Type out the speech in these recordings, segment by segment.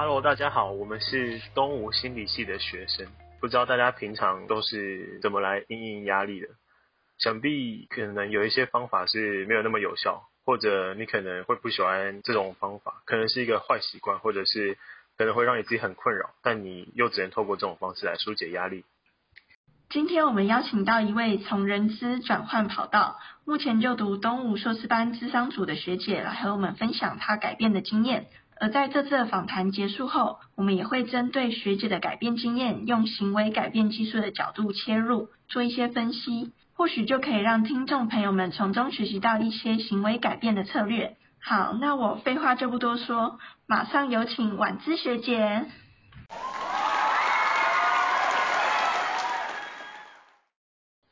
Hello，大家好，我们是东吴心理系的学生，不知道大家平常都是怎么来应应压力的？想必可能有一些方法是没有那么有效，或者你可能会不喜欢这种方法，可能是一个坏习惯，或者是可能会让你自己很困扰，但你又只能透过这种方式来疏解压力。今天我们邀请到一位从人资转换跑道，目前就读东吴硕士班资商组的学姐来和我们分享她改变的经验。而在这次的访谈结束后，我们也会针对学姐的改变经验，用行为改变技术的角度切入，做一些分析，或许就可以让听众朋友们从中学习到一些行为改变的策略。好，那我废话就不多说，马上有请婉姿学姐。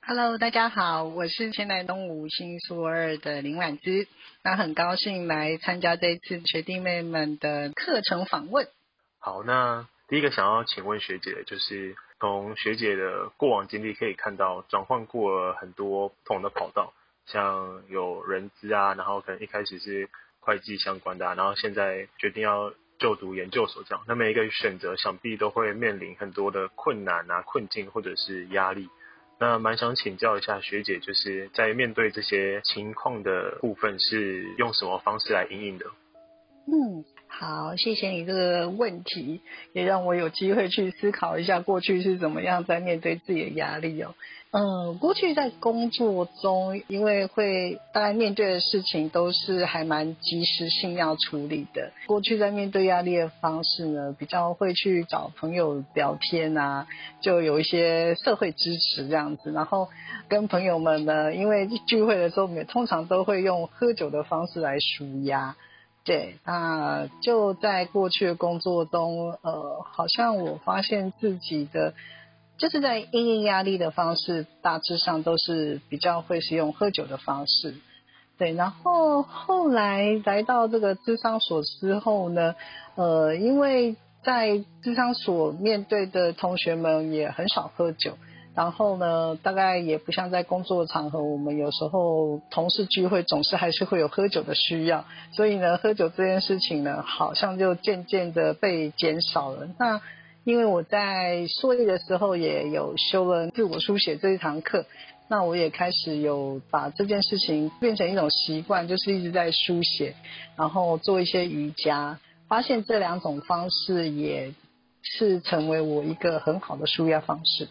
Hello，大家好，我是现代东吴新书二的林婉芝，那很高兴来参加这次学弟妹们的课程访问。好，那第一个想要请问学姐的就是从学姐的过往经历可以看到，转换过了很多不同的跑道，像有人资啊，然后可能一开始是会计相关的，然后现在决定要就读研究所这样，那每一个选择想必都会面临很多的困难啊、困境或者是压力。那蛮想请教一下学姐，就是在面对这些情况的部分，是用什么方式来应应的？嗯，好，谢谢你这个问题，也让我有机会去思考一下过去是怎么样在面对自己的压力哦。嗯，过去在工作中，因为会大家面对的事情都是还蛮及时性要处理的。过去在面对压力的方式呢，比较会去找朋友聊天啊，就有一些社会支持这样子。然后跟朋友们呢，因为聚会的时候，我们通常都会用喝酒的方式来舒压。对，那就在过去的工作中，呃，好像我发现自己的。就是在应对压力的方式，大致上都是比较会是用喝酒的方式，对。然后后来来到这个智商所之后呢，呃，因为在智商所面对的同学们也很少喝酒，然后呢，大概也不像在工作场合，我们有时候同事聚会总是还是会有喝酒的需要，所以呢，喝酒这件事情呢，好像就渐渐的被减少了。那因为我在硕一的时候也有修了自我书写这一堂课，那我也开始有把这件事情变成一种习惯，就是一直在书写，然后做一些瑜伽，发现这两种方式也是成为我一个很好的舒压方式。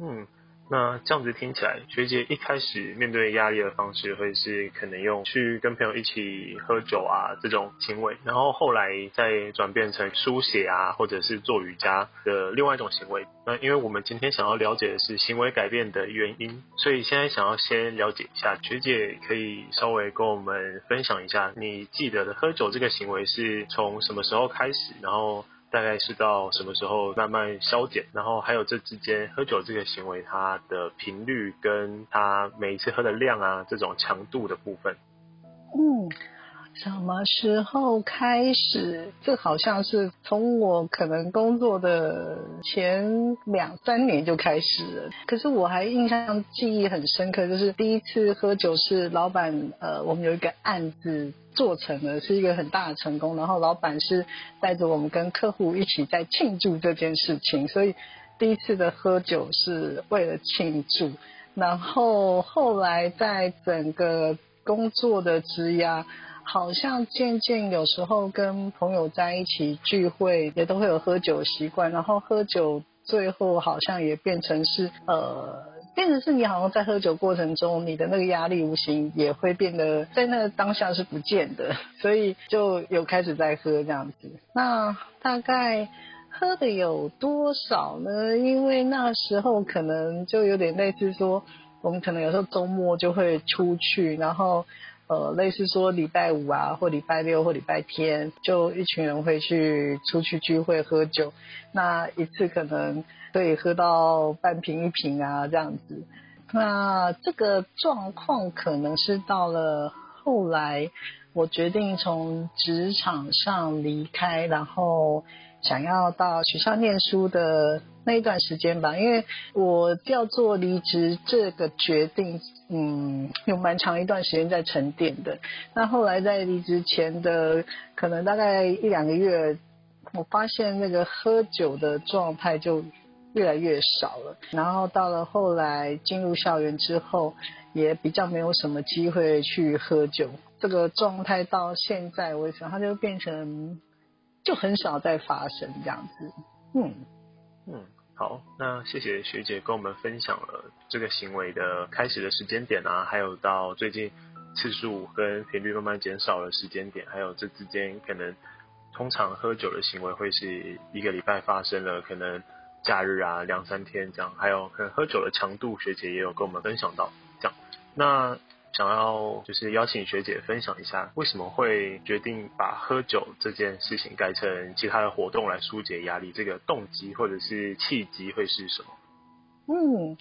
嗯。那这样子听起来，学姐一开始面对压力的方式会是可能用去跟朋友一起喝酒啊这种行为，然后后来再转变成书写啊，或者是做瑜伽的另外一种行为。那因为我们今天想要了解的是行为改变的原因，所以现在想要先了解一下，学姐可以稍微跟我们分享一下，你记得的喝酒这个行为是从什么时候开始，然后。大概是到什么时候慢慢消减，然后还有这之间喝酒这个行为，它的频率跟它每一次喝的量啊，这种强度的部分。嗯。什么时候开始？这好像是从我可能工作的前两三年就开始了。可是我还印象记忆很深刻，就是第一次喝酒是老板，呃，我们有一个案子做成了，是一个很大的成功。然后老板是带着我们跟客户一起在庆祝这件事情，所以第一次的喝酒是为了庆祝。然后后来在整个工作的职涯。好像渐渐有时候跟朋友在一起聚会，也都会有喝酒习惯，然后喝酒最后好像也变成是呃，变成是你好像在喝酒过程中，你的那个压力无形也会变得在那当下是不见的，所以就有开始在喝这样子。那大概喝的有多少呢？因为那时候可能就有点类似说，我们可能有时候周末就会出去，然后。呃，类似说礼拜五啊，或礼拜六或礼拜天，就一群人会去出去聚会喝酒，那一次可能可以喝到半瓶一瓶啊这样子。那这个状况可能是到了后来，我决定从职场上离开，然后。想要到学校念书的那一段时间吧，因为我要做离职这个决定，嗯，有蛮长一段时间在沉淀的。那后来在离职前的可能大概一两个月，我发现那个喝酒的状态就越来越少了。然后到了后来进入校园之后，也比较没有什么机会去喝酒。这个状态到现在为止，它就变成就很少再发生这样子。嗯嗯，好，那谢谢学姐跟我们分享了这个行为的开始的时间点啊，还有到最近次数跟频率慢慢减少的时间点，还有这之间可能通常喝酒的行为会是一个礼拜发生了，可能假日啊两三天这样，还有可能喝酒的强度，学姐也有跟我们分享到这样，那。想要就是邀请学姐分享一下，为什么会决定把喝酒这件事情改成其他的活动来疏解压力？这个动机或者是契机会是什么？嗯。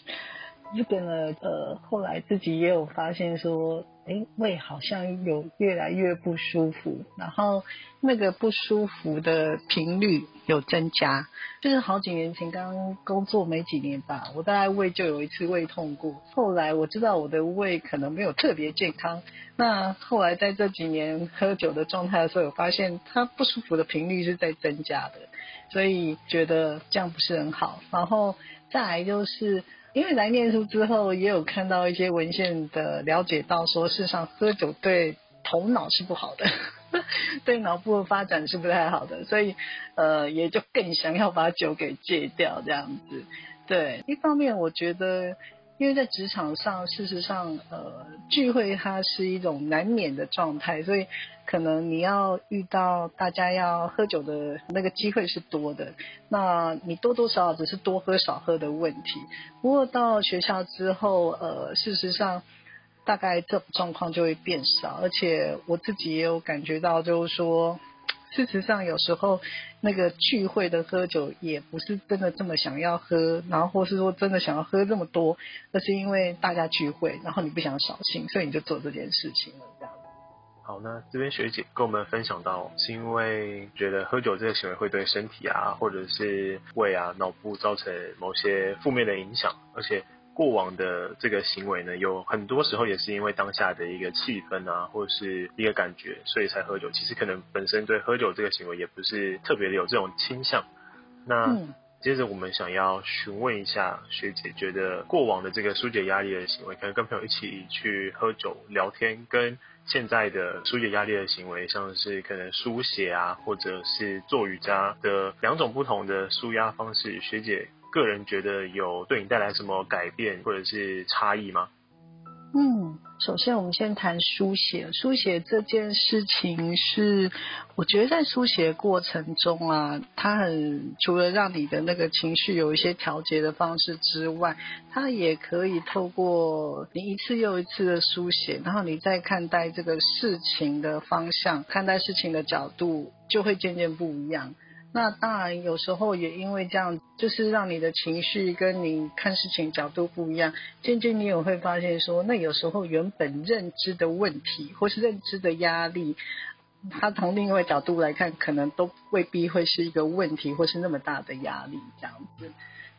日本呢，呃，后来自己也有发现说，哎，胃好像有越来越不舒服，然后那个不舒服的频率有增加。就是好几年前刚工作没几年吧，我大概胃就有一次胃痛过。后来我知道我的胃可能没有特别健康，那后来在这几年喝酒的状态的时候，我发现它不舒服的频率是在增加的，所以觉得这样不是很好。然后再来就是。因为来念书之后，也有看到一些文献的了解到，说事实上喝酒对头脑是不好的，对脑部的发展是不太好的，所以呃也就更想要把酒给戒掉这样子。对，一方面我觉得。因为在职场上，事实上，呃，聚会它是一种难免的状态，所以可能你要遇到大家要喝酒的那个机会是多的。那你多多少少只是多喝少喝的问题。不过到学校之后，呃，事实上大概这种状况就会变少，而且我自己也有感觉到，就是说。事实上，有时候那个聚会的喝酒也不是真的这么想要喝，然后或是说真的想要喝这么多，而是因为大家聚会，然后你不想扫兴，所以你就做这件事情了，这样。好，那这边学姐跟我们分享到，是因为觉得喝酒这个行为会对身体啊，或者是胃啊、脑部造成某些负面的影响，而且。过往的这个行为呢，有很多时候也是因为当下的一个气氛啊，或者是一个感觉，所以才喝酒。其实可能本身对喝酒这个行为也不是特别的有这种倾向。那接着我们想要询问一下学姐，觉得过往的这个疏解压力的行为，可能跟朋友一起去喝酒聊天，跟现在的疏解压力的行为，像是可能书写啊，或者是做瑜伽的两种不同的舒压方式，学姐。个人觉得有对你带来什么改变或者是差异吗？嗯，首先我们先谈书写。书写这件事情是，我觉得在书写过程中啊，它很除了让你的那个情绪有一些调节的方式之外，它也可以透过你一次又一次的书写，然后你再看待这个事情的方向，看待事情的角度就会渐渐不一样。那当然，有时候也因为这样，就是让你的情绪跟你看事情角度不一样，渐渐你也会发现说，那有时候原本认知的问题或是认知的压力，它从另外角度来看，可能都未必会是一个问题或是那么大的压力这样子，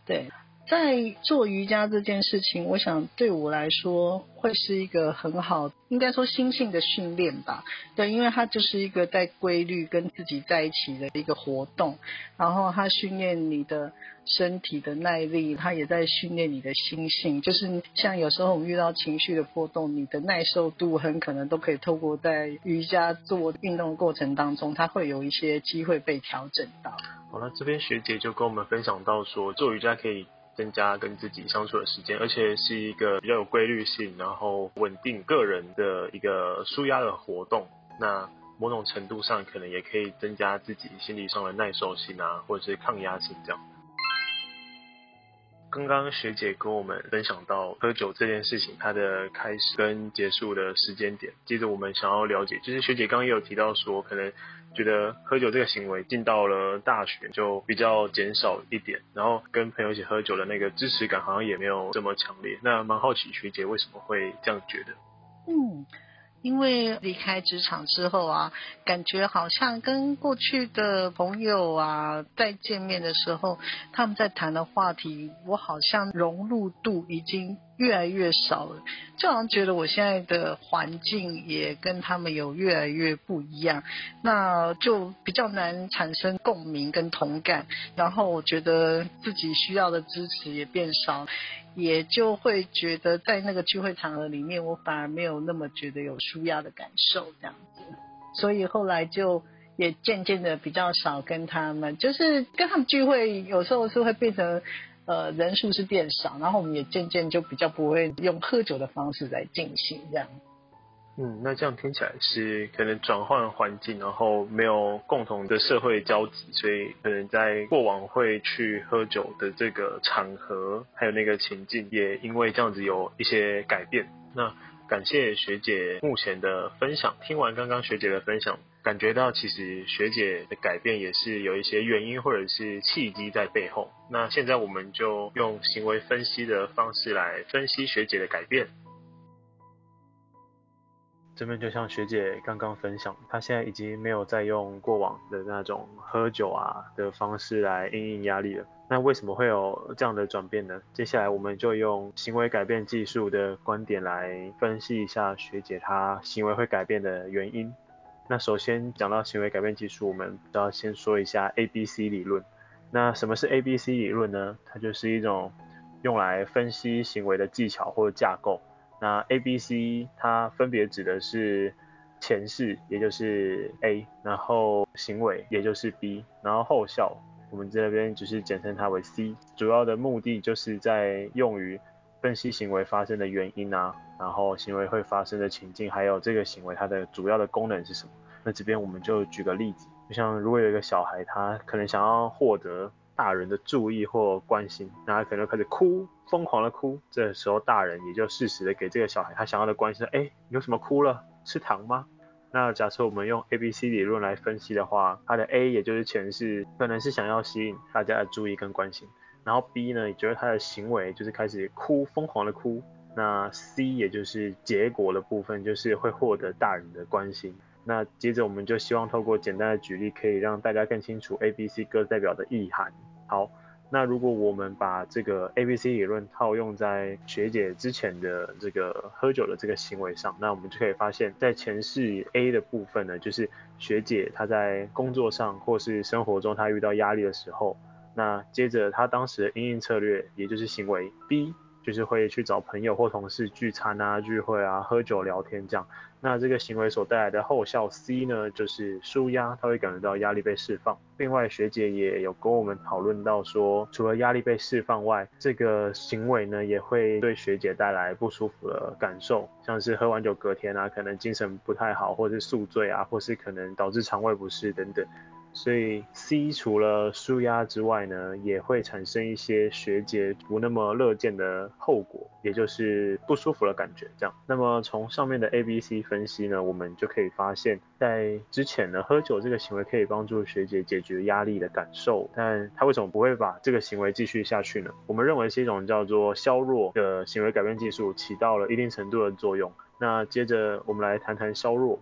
对。在做瑜伽这件事情，我想对我来说会是一个很好，应该说心性的训练吧。对，因为它就是一个在规律跟自己在一起的一个活动，然后它训练你的身体的耐力，它也在训练你的心性。就是像有时候我们遇到情绪的波动，你的耐受度很可能都可以透过在瑜伽做运动的过程当中，它会有一些机会被调整到。好了，这边学姐就跟我们分享到说，做瑜伽可以。增加跟自己相处的时间，而且是一个比较有规律性，然后稳定个人的一个舒压的活动。那某种程度上，可能也可以增加自己心理上的耐受性啊，或者是抗压性这样。刚刚学姐跟我们分享到喝酒这件事情，它的开始跟结束的时间点。接着我们想要了解，就是学姐刚刚也有提到说，可能。觉得喝酒这个行为进到了大学就比较减少一点，然后跟朋友一起喝酒的那个支持感好像也没有这么强烈。那蛮好奇学姐为什么会这样觉得？嗯，因为离开职场之后啊，感觉好像跟过去的朋友啊再见面的时候，他们在谈的话题，我好像融入度已经越来越少了，就好像觉得我现在的环境也跟他们有越来越不一样，那就比较难产生共鸣跟同感，然后我觉得自己需要的支持也变少，也就会觉得在那个聚会场合里面，我反而没有那么觉得有舒压的感受这样子，所以后来就也渐渐的比较少跟他们，就是跟他们聚会，有时候是会变成。呃，人数是变少，然后我们也渐渐就比较不会用喝酒的方式来进行这样。嗯，那这样听起来是可能转换环境，然后没有共同的社会交集，所以可能在过往会去喝酒的这个场合，还有那个情境，也因为这样子有一些改变。那感谢学姐目前的分享，听完刚刚学姐的分享。感觉到其实学姐的改变也是有一些原因或者是契机在背后。那现在我们就用行为分析的方式来分析学姐的改变。这边就像学姐刚刚分享，她现在已经没有再用过往的那种喝酒啊的方式来应应压力了。那为什么会有这样的转变呢？接下来我们就用行为改变技术的观点来分析一下学姐她行为会改变的原因。那首先讲到行为改变技术，我们都要先说一下 A B C 理论。那什么是 A B C 理论呢？它就是一种用来分析行为的技巧或者架构。那 A B C 它分别指的是前世，也就是 A，然后行为，也就是 B，然后后效，我们这边只是简称它为 C。主要的目的就是在用于分析行为发生的原因啊。然后行为会发生的情境，还有这个行为它的主要的功能是什么？那这边我们就举个例子，就像如果有一个小孩，他可能想要获得大人的注意或关心，那他可能开始哭，疯狂的哭，这时候大人也就适时的给这个小孩他想要的关心，哎，有什么哭了？吃糖吗？那假设我们用 A B C 理论来分析的话，它的 A 也就是前世，可能是想要吸引大家的注意跟关心，然后 B 呢，也就是他的行为就是开始哭，疯狂的哭。那 C 也就是结果的部分，就是会获得大人的关心。那接着我们就希望透过简单的举例，可以让大家更清楚 A、B、C 各代表的意涵。好，那如果我们把这个 A、B、C 理论套用在学姐之前的这个喝酒的这个行为上，那我们就可以发现，在前世 A 的部分呢，就是学姐她在工作上或是生活中她遇到压力的时候，那接着他当时的应应策略，也就是行为 B。就是会去找朋友或同事聚餐啊、聚会啊、喝酒聊天这样。那这个行为所带来的后效 C 呢，就是舒压，他会感觉到压力被释放。另外，学姐也有跟我们讨论到说，除了压力被释放外，这个行为呢也会对学姐带来不舒服的感受，像是喝完酒隔天啊，可能精神不太好，或是宿醉啊，或是可能导致肠胃不适等等。所以 C 除了舒压之外呢，也会产生一些学姐不那么乐见的后果，也就是不舒服的感觉。这样，那么从上面的 A、B、C 分析呢，我们就可以发现，在之前呢，喝酒这个行为可以帮助学姐解决压力的感受，但他为什么不会把这个行为继续下去呢？我们认为是一种叫做削弱的行为改变技术起到了一定程度的作用。那接着我们来谈谈削弱。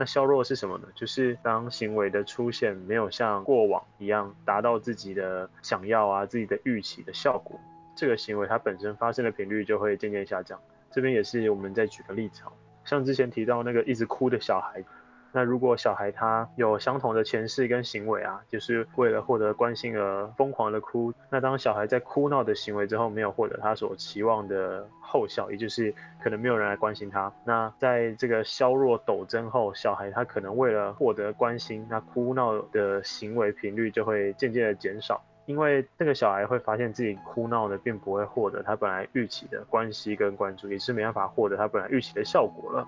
那削弱是什么呢？就是当行为的出现没有像过往一样达到自己的想要啊、自己的预期的效果，这个行为它本身发生的频率就会渐渐下降。这边也是我们再举个例子，像之前提到那个一直哭的小孩。那如果小孩他有相同的前世跟行为啊，就是为了获得关心而疯狂的哭，那当小孩在哭闹的行为之后没有获得他所期望的后效，也就是可能没有人来关心他，那在这个削弱陡增后，小孩他可能为了获得关心，那哭闹的行为频率就会渐渐的减少，因为那个小孩会发现自己哭闹的并不会获得他本来预期的关系跟关注，也是没办法获得他本来预期的效果了。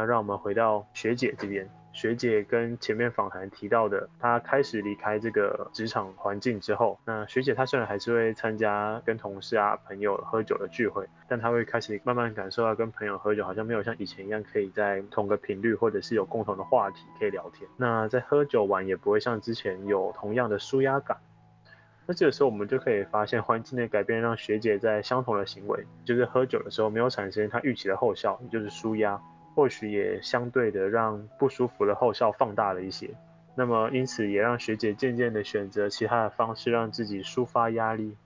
那让我们回到学姐这边，学姐跟前面访谈提到的，她开始离开这个职场环境之后，那学姐她虽然还是会参加跟同事啊朋友喝酒的聚会，但她会开始慢慢感受到跟朋友喝酒好像没有像以前一样可以在同个频率或者是有共同的话题可以聊天。那在喝酒完也不会像之前有同样的舒压感。那这个时候我们就可以发现环境的改变让学姐在相同的行为，就是喝酒的时候没有产生她预期的后效，也就是舒压。或许也相对的让不舒服的后效放大了一些，那么因此也让学姐渐渐的选择其他的方式让自己抒发压力。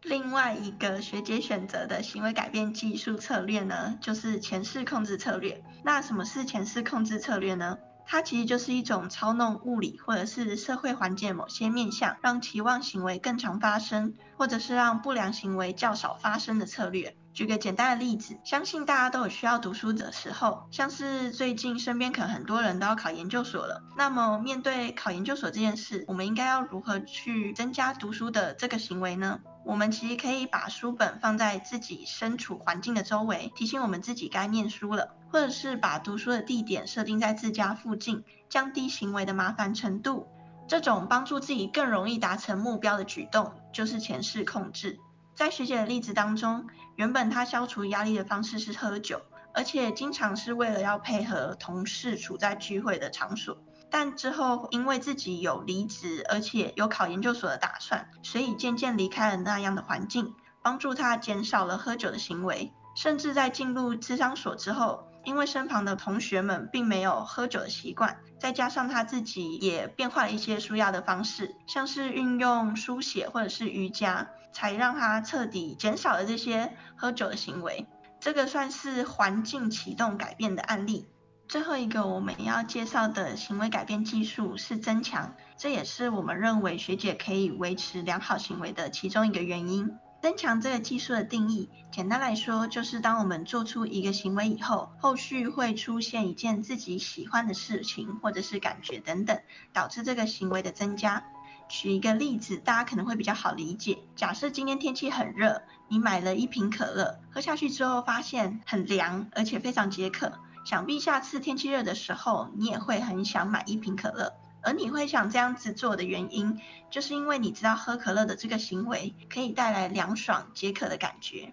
另外一个学姐选择的行为改变技术策略呢，就是前世控制策略。那什么是前世控制策略呢？它其实就是一种操弄物理或者是社会环境某些面向，让期望行为更常发生，或者是让不良行为较少发生的策略。举个简单的例子，相信大家都有需要读书的时候，像是最近身边可能很多人都要考研究所了。那么面对考研究所这件事，我们应该要如何去增加读书的这个行为呢？我们其实可以把书本放在自己身处环境的周围，提醒我们自己该念书了，或者是把读书的地点设定在自家附近，降低行为的麻烦程度。这种帮助自己更容易达成目标的举动，就是前世控制。在学姐的例子当中，原本她消除压力的方式是喝酒，而且经常是为了要配合同事处在聚会的场所。但之后因为自己有离职，而且有考研究所的打算，所以渐渐离开了那样的环境，帮助她减少了喝酒的行为。甚至在进入智商所之后，因为身旁的同学们并没有喝酒的习惯，再加上她自己也变化了一些舒压的方式，像是运用书写或者是瑜伽。才让他彻底减少了这些喝酒的行为，这个算是环境启动改变的案例。最后一个我们要介绍的行为改变技术是增强，这也是我们认为学姐可以维持良好行为的其中一个原因。增强这个技术的定义，简单来说就是当我们做出一个行为以后，后续会出现一件自己喜欢的事情或者是感觉等等，导致这个行为的增加。举一个例子，大家可能会比较好理解。假设今天天气很热，你买了一瓶可乐，喝下去之后发现很凉，而且非常解渴。想必下次天气热的时候，你也会很想买一瓶可乐。而你会想这样子做的原因，就是因为你知道喝可乐的这个行为可以带来凉爽解渴的感觉。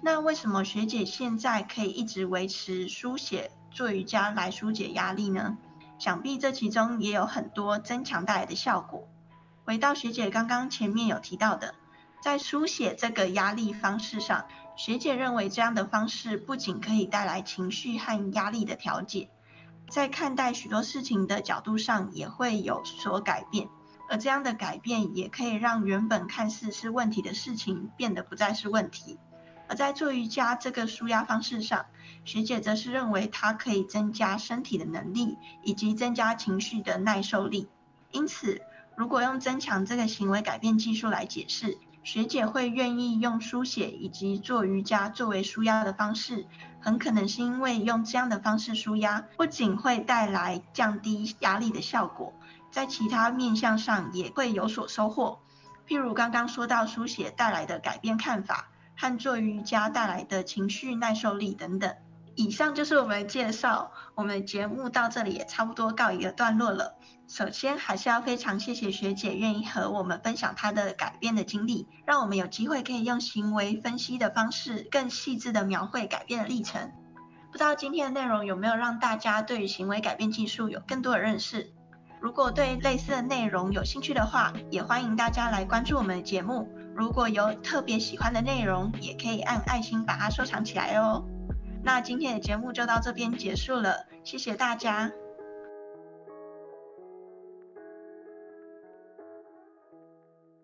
那为什么学姐现在可以一直维持书写、做瑜伽来疏解压力呢？想必这其中也有很多增强带来的效果。回到学姐刚刚前面有提到的，在书写这个压力方式上，学姐认为这样的方式不仅可以带来情绪和压力的调节，在看待许多事情的角度上也会有所改变，而这样的改变也可以让原本看似是问题的事情变得不再是问题。而在做瑜伽这个舒压方式上，学姐则是认为它可以增加身体的能力，以及增加情绪的耐受力，因此。如果用增强这个行为改变技术来解释，学姐会愿意用书写以及做瑜伽作为舒压的方式，很可能是因为用这样的方式舒压，不仅会带来降低压力的效果，在其他面向上也会有所收获。譬如刚刚说到书写带来的改变看法，和做瑜伽带来的情绪耐受力等等。以上就是我们的介绍，我们节目到这里也差不多告一个段落了。首先还是要非常谢谢学姐愿意和我们分享她的改变的经历，让我们有机会可以用行为分析的方式，更细致的描绘改变的历程。不知道今天的内容有没有让大家对于行为改变技术有更多的认识？如果对类似的内容有兴趣的话，也欢迎大家来关注我们的节目。如果有特别喜欢的内容，也可以按爱心把它收藏起来哦。那今天的节目就到这边结束了，谢谢大家。